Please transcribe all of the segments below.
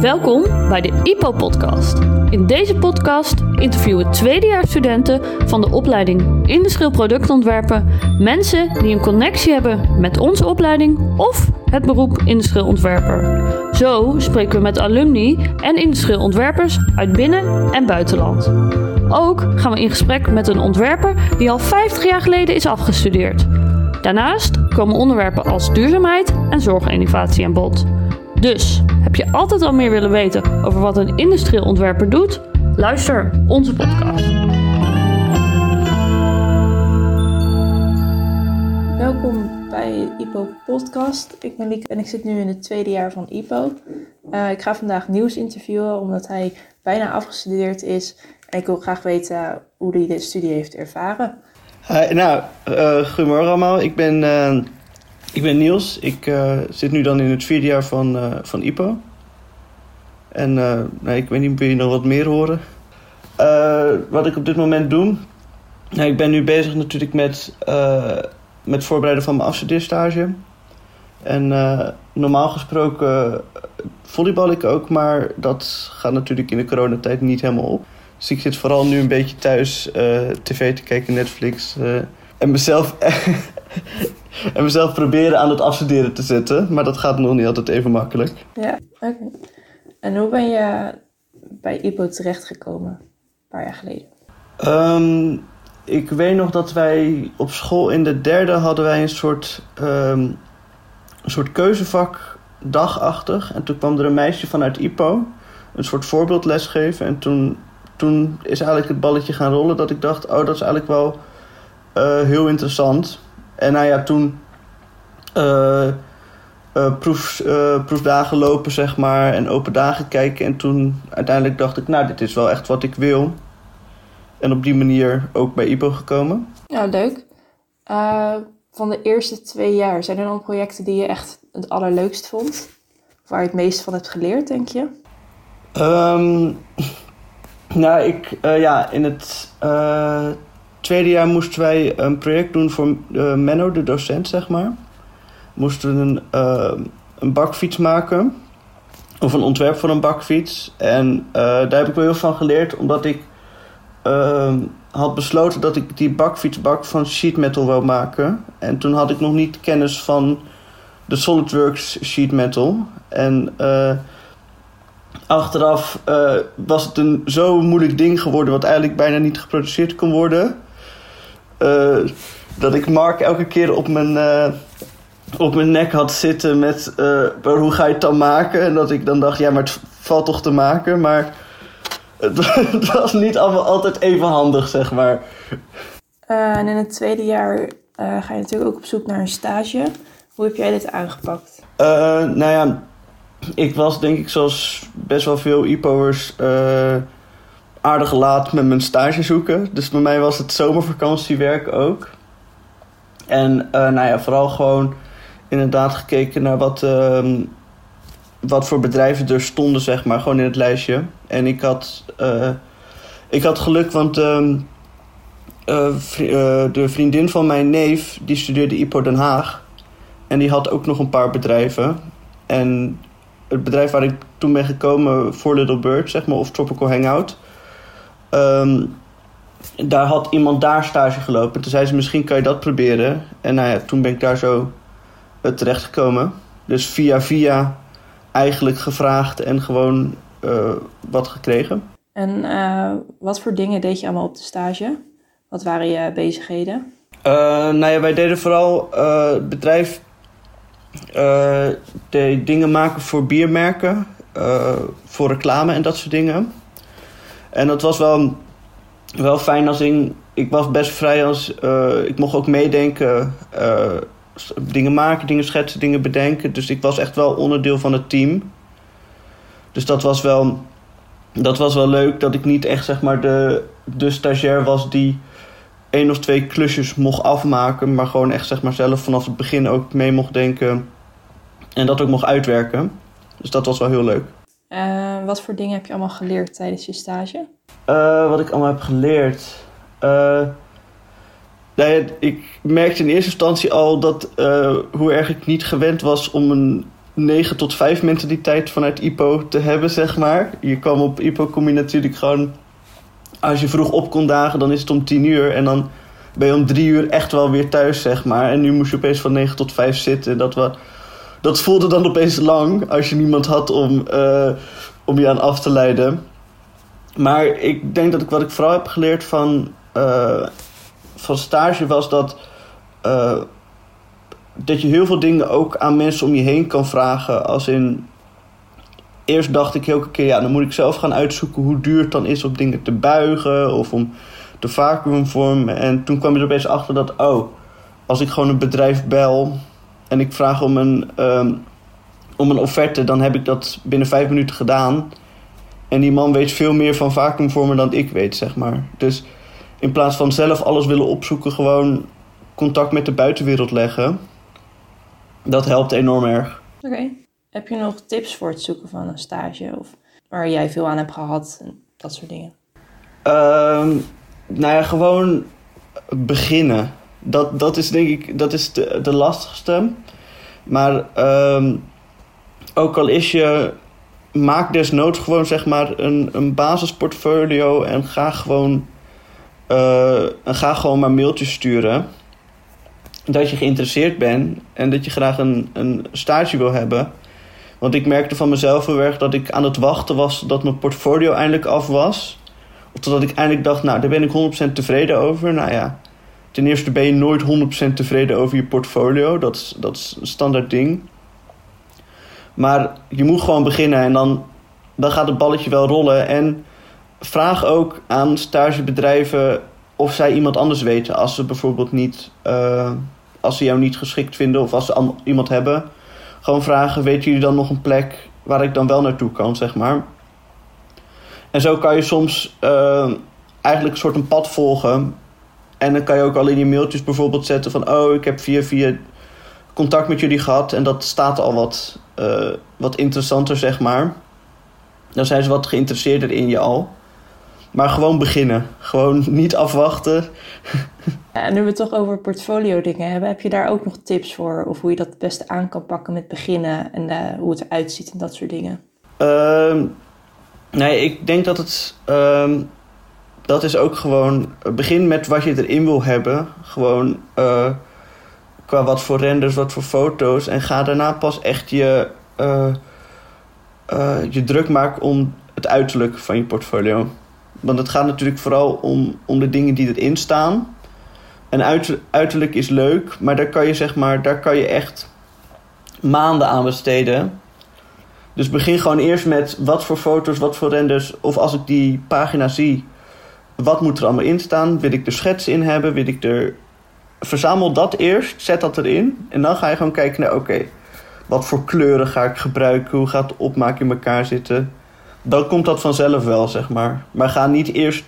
Welkom bij de IPO-podcast. In deze podcast interviewen tweedejaarsstudenten van de opleiding Industrieel Productontwerpen mensen die een connectie hebben met onze opleiding of het beroep industrieel ontwerper. Zo spreken we met alumni en industrieel ontwerpers uit binnen- en buitenland. Ook gaan we in gesprek met een ontwerper die al 50 jaar geleden is afgestudeerd. Daarnaast komen onderwerpen als duurzaamheid en zorginnovatie aan bod. Dus, heb je altijd al meer willen weten over wat een industrieel ontwerper doet? Luister onze podcast. Welkom bij de IPO podcast. Ik ben Lieke en ik zit nu in het tweede jaar van IPO. Uh, ik ga vandaag Nieuws interviewen omdat hij bijna afgestudeerd is. En ik wil graag weten hoe hij de studie heeft ervaren. Hi, nou, uh, goedemorgen allemaal. Ik ben, uh, ik ben Niels. Ik uh, zit nu dan in het vierde jaar van, van IPO. En nou, ik weet niet, wil je nog wat meer horen? wat ik op dit moment doe? Nou, ik ben nu bezig natuurlijk met, met het voorbereiden van mijn afstudeerstage. En normaal gesproken volleybal ik ook, maar dat gaat natuurlijk in de coronatijd niet helemaal op. Dus ik zit vooral nu een beetje thuis tv te kijken, Netflix. En, mezelf, en mezelf proberen aan het afstuderen te zetten. Maar dat gaat nog niet altijd even makkelijk. Ja, oké. Okay. En hoe ben je bij IPO terechtgekomen, een paar jaar geleden? Um, ik weet nog dat wij op school in de derde hadden wij een soort, um, een soort keuzevak dagachtig. En toen kwam er een meisje vanuit IPO een soort voorbeeldles geven. En toen toen is eigenlijk het balletje gaan rollen dat ik dacht, oh, dat is eigenlijk wel uh, heel interessant. En nou ja, toen uh, uh, proef, proefdagen lopen, zeg maar, en open dagen kijken. En toen uiteindelijk dacht ik, nou, dit is wel echt wat ik wil. En op die manier ook bij IPO gekomen. Ja, leuk. van de eerste twee jaar, zijn er dan projecten die je echt het allerleukst vond? Waar je het meest van hebt geleerd, denk je? Um, nou, ik, uh, ja, in het uh, tweede jaar moesten wij een project doen voor uh, Menno, de docent, zeg maar. Moesten we een, een bakfiets maken. Of een ontwerp voor een bakfiets. En daar heb ik wel heel van geleerd, omdat ik had besloten dat ik die bakfietsbak van sheet metal wou maken. En toen had ik nog niet kennis van de SolidWorks sheet metal. En achteraf was het een zo moeilijk ding geworden, wat eigenlijk bijna niet geproduceerd kon worden. Uh, dat ik Mark elke keer op mijn, uh, op mijn nek had zitten met hoe ga je het dan maken? En dat ik dan dacht, ja, maar het valt toch te maken. Maar het, het was niet allemaal altijd even handig, zeg maar. en in het tweede jaar ga je natuurlijk ook op zoek naar een stage. Hoe heb jij dit aangepakt? nou ja, ik was denk ik zoals best wel veel IPO'ers uh, aardig laat met mijn stage zoeken. Dus bij mij was het zomervakantiewerk ook. En uh, nou ja, vooral gewoon inderdaad gekeken naar wat, uh, wat voor bedrijven er stonden, zeg maar, gewoon in het lijstje. En ik had, uh, ik had geluk, want ehm, de vriendin van mijn neef, die studeerde IPO Den Haag. En die had ook nog een paar bedrijven. En het bedrijf waar ik toen ben gekomen voor Little Bird, zeg maar, of Tropical Hangout. Um, daar had iemand daar stage gelopen. Toen zei ze, misschien kan je dat proberen. En nou ja, toen ben ik daar zo uh, terecht gekomen. Dus via via eigenlijk gevraagd en gewoon uh, wat gekregen. En uh, wat voor dingen deed je allemaal op de stage? Wat waren je bezigheden? nou ja, wij deden vooral het bedrijf de dingen maken voor biermerken, voor reclame en dat soort dingen. En dat was wel, wel fijn als ik, ik was best vrij als, uh, ik mocht ook meedenken, dingen maken, dingen schetsen, dingen bedenken. Dus ik was echt wel onderdeel van het team. Dus dat was wel, dat was wel leuk dat ik niet echt zeg maar de, de stagiair was die één of twee klusjes mocht afmaken, maar gewoon echt zeg maar zelf vanaf het begin ook mee mocht denken en dat ook mocht uitwerken. Dus dat was wel heel leuk. Uh, wat voor dingen heb je allemaal geleerd tijdens je stage? Uh, wat ik allemaal heb geleerd. Uh, nou ik merkte in eerste instantie al dat hoe erg ik niet gewend was om een 9 tot 5 mentaliteit vanuit IPO te hebben, zeg maar. Je kwam op IPO, kom je natuurlijk gewoon... Als je vroeg op kon dagen, dan is het om 10 uur. En dan ben je om 3 uur echt wel weer thuis, zeg maar. En nu moest je opeens van 9 tot 5 zitten. Dat, we, dat voelde dan opeens lang als je niemand had om, uh, om je aan af te leiden. Maar ik denk dat ik wat ik vooral heb geleerd van, uh, van stage was dat... Uh, dat je heel veel dingen ook aan mensen om je heen kan vragen. Als in. Eerst dacht ik elke keer, ja, dan moet ik zelf gaan uitzoeken hoe duur het dan is om dingen te buigen of om te vacuümvormen. En toen kwam je er opeens achter dat, oh, als ik gewoon een bedrijf bel en ik vraag om een, um, om een offerte, dan heb ik dat binnen vijf minuten gedaan. En die man weet veel meer van vacuümvormen dan ik weet, zeg maar. Dus in plaats van zelf alles willen opzoeken, gewoon contact met de buitenwereld leggen dat helpt enorm erg. Oké. Heb je nog tips voor het zoeken van een stage of waar jij veel aan hebt gehad en dat soort dingen? Um, nou ja, gewoon beginnen. Dat, dat is denk ik dat is de, de lastigste. Maar um, ook al is je. Maak desnoods gewoon zeg maar een, een basisportfolio en ga gewoon. Uh, en ga gewoon maar mailtjes sturen dat je geïnteresseerd bent en dat je graag een, een stage wil hebben. Want ik merkte van mezelf heel erg dat ik aan het wachten was dat mijn portfolio eindelijk af was. Of totdat ik eindelijk dacht, nou, daar ben ik 100% tevreden over. Nou ja, ten eerste ben je nooit 100% tevreden over je portfolio. Dat is, dat is een standaard ding. Maar je moet gewoon beginnen en dan, dan gaat het balletje wel rollen. En vraag ook aan stagebedrijven of zij iemand anders weten als ze bijvoorbeeld niet, uh, als ze jou niet geschikt vinden of als ze iemand hebben. Gewoon vragen, weten jullie dan nog een plek waar ik dan wel naartoe kan, zeg maar. En zo kan je soms uh, eigenlijk een soort een pad volgen. En dan kan je ook al in je mailtjes bijvoorbeeld zetten van... oh, ik heb via via contact met jullie gehad en dat staat al wat, uh, wat interessanter, zeg maar. Dan zijn ze wat geïnteresseerder in je al. Maar gewoon beginnen. Gewoon niet afwachten. Ja, en nu we het toch over portfolio dingen hebben, heb je daar ook nog tips voor? Of hoe je dat het beste aan kan pakken met beginnen en uh, hoe het eruit ziet en dat soort dingen? Uh, nee, ik denk dat het. Uh, dat is ook gewoon. Begin met wat je erin wil hebben. Gewoon uh, qua wat voor renders, wat voor foto's. En ga daarna pas echt je, uh, je druk maken om het uiterlijk van je portfolio. Want het gaat natuurlijk vooral om, om de dingen die erin staan. En uiterlijk is leuk, maar daar kan je zeg maar, daar kan je echt maanden aan besteden. Dus begin gewoon eerst met wat voor foto's, wat voor renders. Of als ik die pagina zie, wat moet er allemaal in staan? Wil ik er schetsen in hebben? Wil ik er. Verzamel dat eerst, zet dat erin. En dan ga je gewoon kijken naar: oké, wat voor kleuren ga ik gebruiken? Hoe gaat de opmaak in elkaar zitten? dan komt dat vanzelf wel, zeg maar. Maar ga niet eerst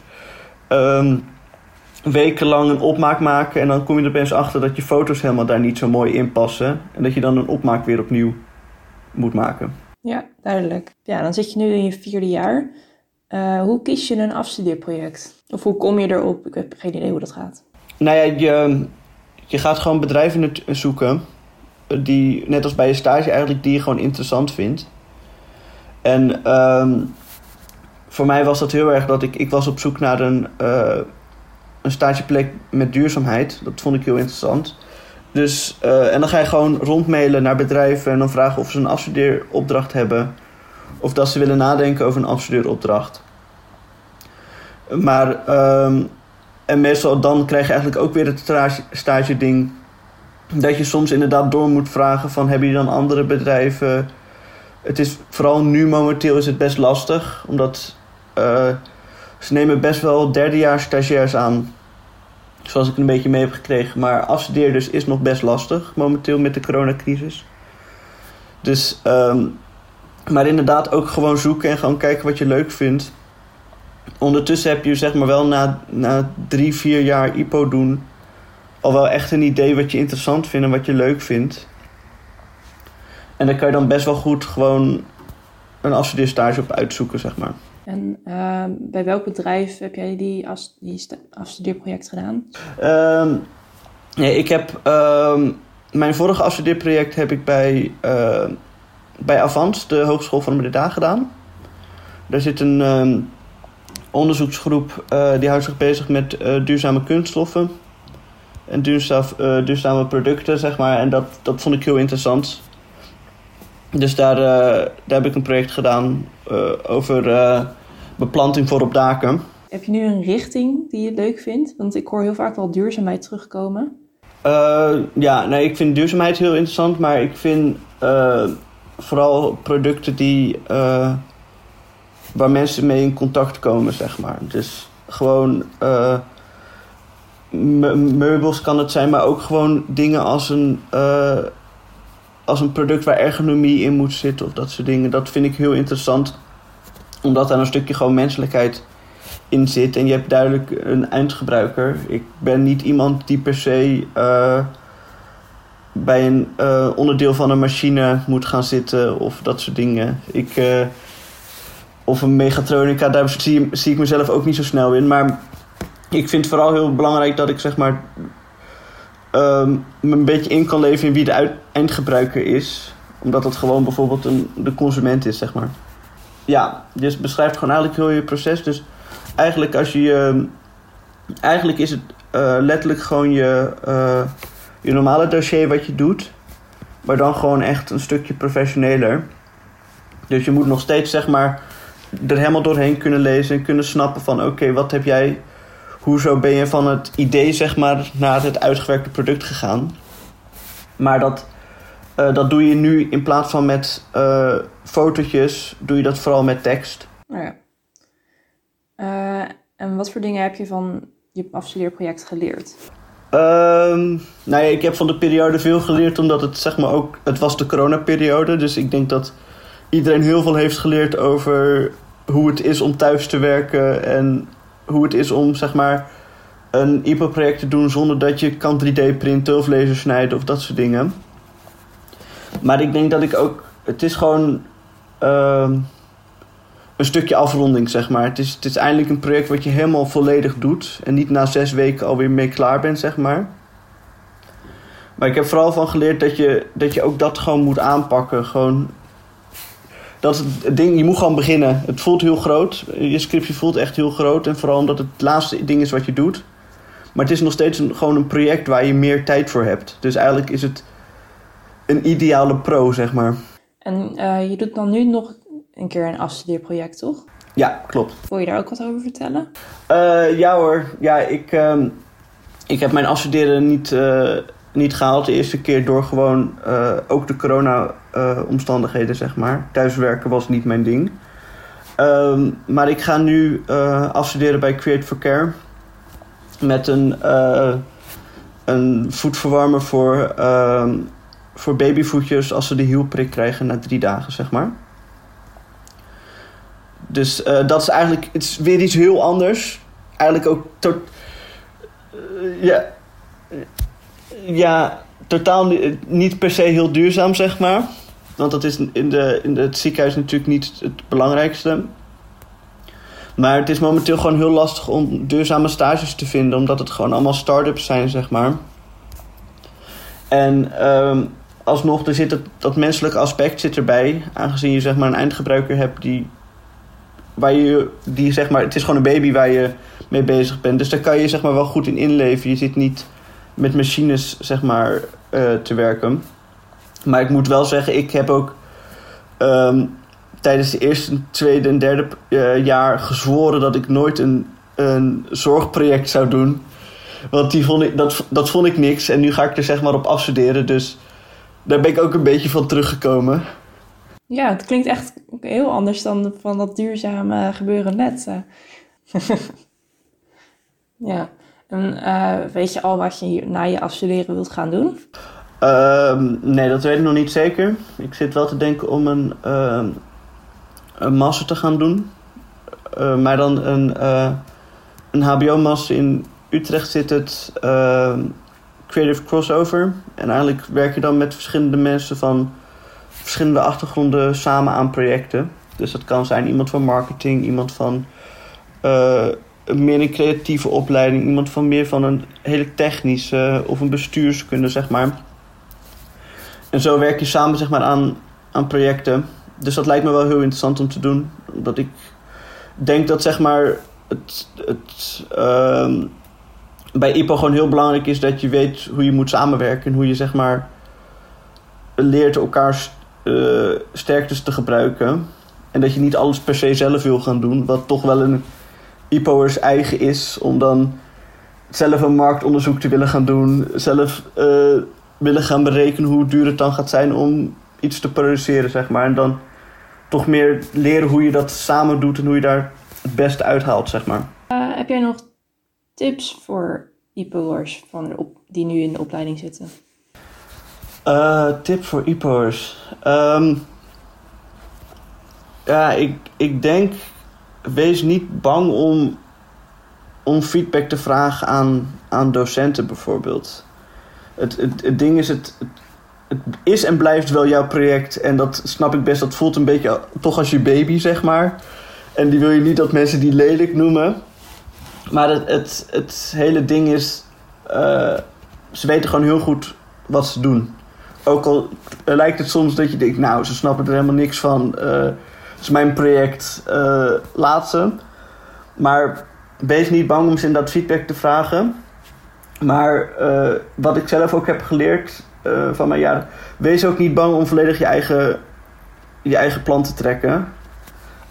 um, wekenlang een opmaak maken en dan kom je er opeens achter dat je foto's helemaal daar niet zo mooi in passen. En dat je dan een opmaak weer opnieuw moet maken. Ja, duidelijk. Ja, dan zit je nu in je vierde jaar. Uh, hoe kies je een afstudeerproject? Of hoe kom je erop? Ik heb geen idee hoe dat gaat. Nou ja, je, je gaat gewoon bedrijven zoeken die, net als bij je stage eigenlijk, die je gewoon interessant vindt. En um, voor mij was dat heel erg dat ik, ik was op zoek naar een, uh, een stageplek met duurzaamheid. Dat vond ik heel interessant. Dus, en dan ga je gewoon rondmailen naar bedrijven en dan vragen of ze een afstudeeropdracht hebben. Of dat ze willen nadenken over een afstudeeropdracht. Maar, um, en meestal dan krijg je eigenlijk ook weer het stage, ding. Dat je soms inderdaad door moet vragen van hebben je dan andere bedrijven het is vooral nu momenteel is het best lastig. Omdat uh, ze nemen best wel derdejaars stagiairs aan. Zoals ik een beetje mee heb gekregen. Maar afstudeerders is nog best lastig momenteel met de coronacrisis. Dus, um, maar inderdaad ook gewoon zoeken en gewoon kijken wat je leuk vindt. Ondertussen heb je zeg maar wel na, na drie, vier jaar IPO doen... al wel echt een idee wat je interessant vindt en wat je leuk vindt. En daar kan je dan best wel goed gewoon een afstudeerstage op uitzoeken, zeg maar. En uh, bij welk bedrijf heb jij die, as, die afstudeerproject gedaan? Uh, nee, ik heb... Uh, mijn vorige afstudeerproject heb ik bij bij Avans, de Hogeschool van Breda, gedaan. Daar zit een ehm, onderzoeksgroep uh, die houdt zich bezig met uh, duurzame kunststoffen en duurzaam, uh, duurzame producten, zeg maar. En dat, dat vond ik heel interessant. Dus daar, daar heb ik een project gedaan over beplanting voor op daken. Heb je nu een richting die je leuk vindt? Want ik hoor heel vaak wel duurzaamheid terugkomen. ja, nee, ik vind duurzaamheid heel interessant, maar ik vind vooral producten die waar mensen mee in contact komen, zeg maar. Dus gewoon uh, meubels kan het zijn, maar ook gewoon dingen als een, uh, als een product waar ergonomie in moet zitten of dat soort dingen. Dat vind ik heel interessant, omdat daar een stukje gewoon menselijkheid in zit. En je hebt duidelijk een eindgebruiker. Ik ben niet iemand die per se bij een onderdeel van een machine moet gaan zitten of dat soort dingen. Ik of een megatronica, daar zie, zie ik mezelf ook niet zo snel in. Maar ik vind het vooral heel belangrijk dat ik zeg maar um, me een beetje in kan leven in wie de eindgebruiker is. Omdat het gewoon bijvoorbeeld een, de consument is, zeg maar. Ja, dus beschrijft gewoon eigenlijk heel je proces. Dus eigenlijk als je... eigenlijk is het uh, letterlijk gewoon je, je normale dossier wat je doet. Maar dan gewoon echt een stukje professioneler. Dus je moet nog steeds zeg maar er helemaal doorheen kunnen lezen en kunnen snappen van oké, wat heb jij, hoezo ben je van het idee zeg maar naar het uitgewerkte product gegaan. Maar dat, uh, dat doe je nu in plaats van met uh, fotootjes, doe je dat vooral met tekst. Nou ja. Uh, en wat voor dingen heb je van je afstudeerproject geleerd? Um, nou ja, ik heb van de periode veel geleerd omdat het zeg maar ook, het was de coronaperiode, dus ik denk dat iedereen heel veel heeft geleerd over hoe het is om thuis te werken en hoe het is om zeg maar een IPO-project te doen zonder dat je kan 3D printen of laser snijden of dat soort dingen. Maar ik denk dat ik ook, het is gewoon uh, een stukje afronding zeg maar. Het is, het is eindelijk een project wat je helemaal volledig doet en niet na zes weken alweer mee klaar bent zeg maar. Maar ik heb vooral van geleerd dat je, dat je ook dat gewoon moet aanpakken. Gewoon dat het ding, je moet gewoon beginnen. Het voelt heel groot. Je scriptje voelt echt heel groot. En vooral omdat het het laatste ding is wat je doet. Maar het is nog steeds een, gewoon een project waar je meer tijd voor hebt. Dus eigenlijk is het een ideale pro, zeg maar. En uh, je doet dan nu nog een keer een afstudeerproject, toch? Ja, klopt. Wil je daar ook wat over vertellen? Uh, ja hoor. Ja, ik, uh, ik heb mijn afstuderen niet eh, niet gehaald. De eerste keer door gewoon uh, ook de corona-omstandigheden, zeg maar. Thuiswerken was niet mijn ding. Um, maar ik ga nu afstuderen bij Create for Care. Met een, een voetverwarmer voor, voor babyvoetjes als ze de hielprik krijgen na drie dagen, zeg maar. Dus dat is eigenlijk het is weer iets heel anders. Eigenlijk ook tot. ja ja, totaal niet per se heel duurzaam, zeg maar. Want dat is in, de, in het ziekenhuis natuurlijk niet het belangrijkste. Maar het is momenteel gewoon heel lastig om duurzame stages te vinden, omdat het gewoon allemaal start-ups zijn, zeg maar. En um, alsnog, er zit dat menselijke aspect zit erbij, aangezien je zeg maar een eindgebruiker hebt die, waar je, die zeg maar, het is gewoon een baby waar je mee bezig bent. Dus daar kan je zeg maar wel goed in inleven. Je zit niet met machines zeg maar, uh, te werken. Maar ik moet wel zeggen, ik heb ook um, tijdens de eerste, tweede en derde uh, jaar gezworen dat ik nooit een, een zorgproject zou doen. Want die vond ik, dat, dat vond ik niks. En nu ga ik er zeg maar op afstuderen. Dus daar ben ik ook een beetje van teruggekomen. Ja, het klinkt echt heel anders dan van dat duurzame gebeuren net. ja. En uh, weet je al wat je na je afstuderen wilt gaan doen? Uh, nee, dat weet ik nog niet zeker. Ik zit wel te denken om een, uh, een master te gaan doen. Uh, maar dan een, een HBO-master in Utrecht zit het Creative Crossover. En eigenlijk werk je dan met verschillende mensen van verschillende achtergronden samen aan projecten. Dus dat kan zijn iemand van marketing, iemand van meer een creatieve opleiding, iemand van meer van een hele technische of een bestuurskunde, zeg maar. En zo werk je samen zeg maar, aan aan projecten. Dus dat lijkt me wel heel interessant om te doen. Omdat ik denk dat zeg maar het, het ehm, bij IPO gewoon heel belangrijk is dat je weet hoe je moet samenwerken en hoe je zeg maar leert elkaars uh, sterktes te gebruiken. En dat je niet alles per se zelf wil gaan doen, wat toch wel een IPO'ers eigen is om dan zelf een marktonderzoek te willen gaan doen, zelf uh, willen gaan berekenen hoe duur het dan gaat zijn om iets te produceren, zeg maar. En dan toch meer leren hoe je dat samen doet en hoe je daar het beste uithaalt, zeg maar. Uh, heb jij nog tips voor IPO'ers die nu in de opleiding zitten? Uh, tip voor IPO'ers? Um, ja, ik, ik denk, wees niet bang om, om feedback te vragen aan, aan docenten bijvoorbeeld. Het, het, ding is, het, het, is en blijft wel jouw project. En dat snap ik best, dat voelt een beetje toch als je baby, zeg maar. En die wil je niet dat mensen die lelijk noemen. Maar het, het, het hele ding is, uh, ze weten gewoon heel goed wat ze doen. Ook al lijkt het soms dat je denkt, nou, ze snappen er helemaal niks van. Uh, het is mijn project, uh, laat ze. Maar wees niet bang om ze in dat feedback te vragen. Maar wat ik zelf ook heb geleerd van mijn jaren, wees ook niet bang om volledig je eigen, je eigen plan te trekken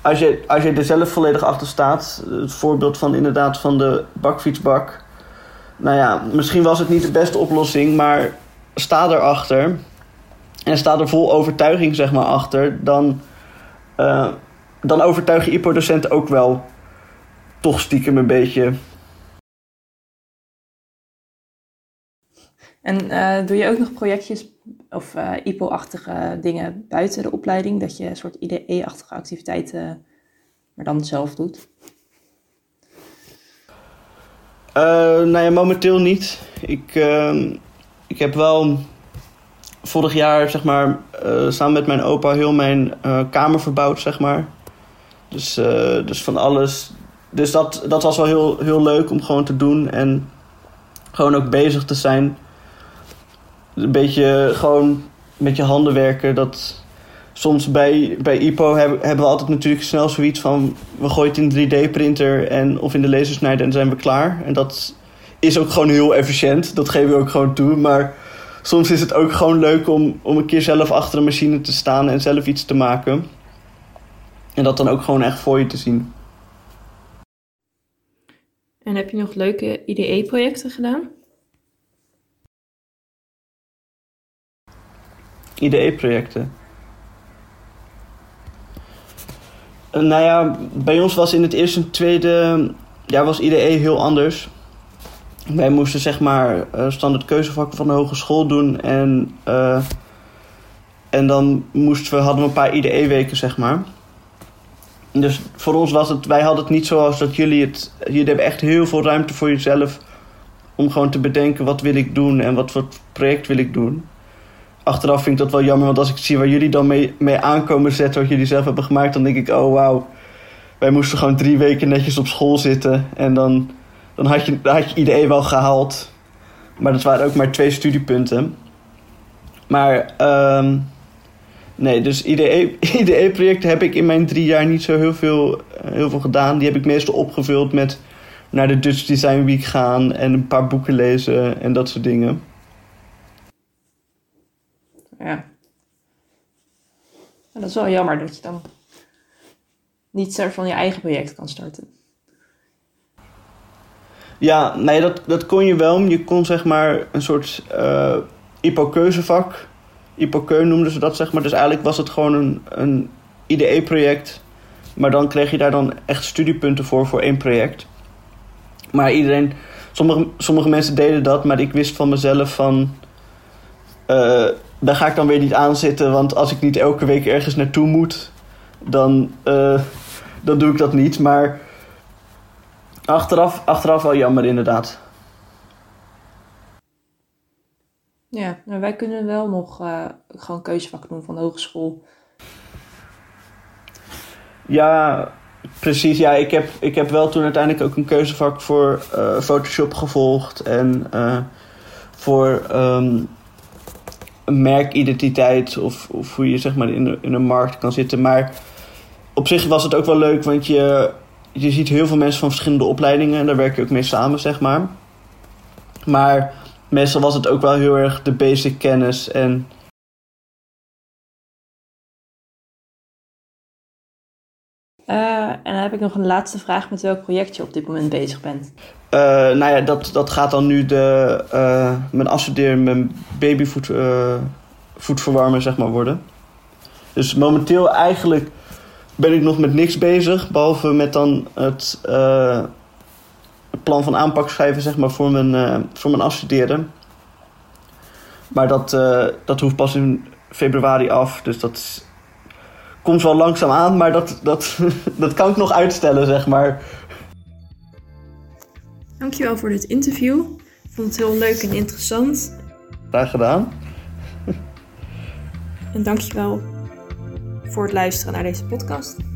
als je, als je er zelf volledig achter staat, het voorbeeld van inderdaad van de bakfietsbak. Nou ja, misschien was het niet de beste oplossing, maar sta erachter en sta er vol overtuiging zeg maar achter, dan, uh, dan overtuig je IPO-docenten ook wel toch stiekem een beetje. En uh, doe je ook nog projectjes of uh, IPO-achtige dingen buiten de opleiding? Dat je een soort IDE-achtige activiteiten maar dan zelf doet? Uh, nou ja, momenteel niet. Ik, uh, ik heb wel vorig jaar, zeg maar, uh, samen met mijn opa heel mijn kamer verbouwd, zeg maar. Dus, dus van alles. Dus dat, dat was wel heel, heel leuk om gewoon te doen en gewoon ook bezig te zijn een beetje gewoon met je handen werken. Dat soms bij, bij IPO hebben, hebben we altijd natuurlijk snel zoiets van... we gooien het in de 3D-printer en, of in de lasersnijder en zijn we klaar. En dat is ook gewoon heel efficiënt. Dat geven we ook gewoon toe. Maar soms is het ook gewoon leuk om, om een keer zelf achter een machine te staan en zelf iets te maken. En dat dan ook gewoon echt voor je te zien. En heb je nog leuke IDE-projecten gedaan? IDE-projecten? Uh, nou ja, bij ons was in het eerste en tweede jaar was IDE heel anders. Wij moesten zeg maar uh, standaard keuzevakken van de hogeschool doen en, uh, en dan moesten we, hadden we een paar IDE-weken zeg maar. Dus voor ons was het, wij hadden het niet zoals dat jullie het, jullie hebben echt heel veel ruimte voor jezelf om gewoon te bedenken wat wil ik doen en wat voor project wil ik doen achteraf vind ik dat wel jammer, want als ik zie waar jullie dan mee, mee aankomen zetten, wat jullie zelf hebben gemaakt, dan denk ik, oh wauw, wij moesten gewoon drie weken netjes op school zitten en dan, dan had, je, had wel gehaald. Maar dat waren ook maar twee studiepunten. Maar um, nee, dus IDE-projecten heb ik in mijn drie jaar niet zo heel veel, heel veel gedaan. Die heb ik meestal opgevuld met naar de Dutch Design Week gaan en een paar boeken lezen en dat soort dingen ja. En dat is wel jammer dat je dan niet zelf van je eigen project kan starten. Ja, nee, dat, dat kon je wel. Je kon zeg maar een soort uh, IPO-keuzevak. IPO-keu noemden ze dat, zeg maar. Dus eigenlijk was het gewoon een, een IDE-project. Maar dan kreeg je daar dan echt studiepunten voor, voor één project. Maar iedereen... Sommige, sommige mensen deden dat, maar ik wist van mezelf van... Uh, daar ga ik dan weer niet aan zitten. Want als ik niet elke week ergens naartoe moet, dan, uh, dan doe ik dat niet. Maar achteraf, achteraf wel jammer, inderdaad. Ja, nou, wij kunnen wel nog uh, gewoon keuzevak doen van de hogeschool. Ja, precies. Ja, ik heb, ik heb wel toen uiteindelijk ook een keuzevak voor uh, Photoshop gevolgd. En voor... Um, een merkidentiteit of, of hoe je zeg maar in de, in een markt kan zitten. Maar op zich was het ook wel leuk, want je, je ziet heel veel mensen van verschillende opleidingen en daar werk je ook mee samen, zeg maar. Maar meestal was het ook wel heel erg de basic kennis en. Uh, en dan heb ik nog een laatste vraag met welk project je op dit moment bezig bent. Uh, nou ja, dat, dat gaat dan nu de, uh, mijn afstuderen, mijn babyvoet zeg maar worden. Dus momenteel eigenlijk ben ik nog met niks bezig, behalve met dan het plan van aanpak schrijven zeg maar, voor, mijn, voor mijn afstuderen. Maar dat, dat hoeft pas in februari af, dus dat komt wel langzaam aan, maar dat, dat, dat kan ik nog uitstellen, zeg maar. Dankjewel voor dit interview. Ik vond het heel leuk en interessant. Graag gedaan. En dankjewel voor het luisteren naar deze podcast.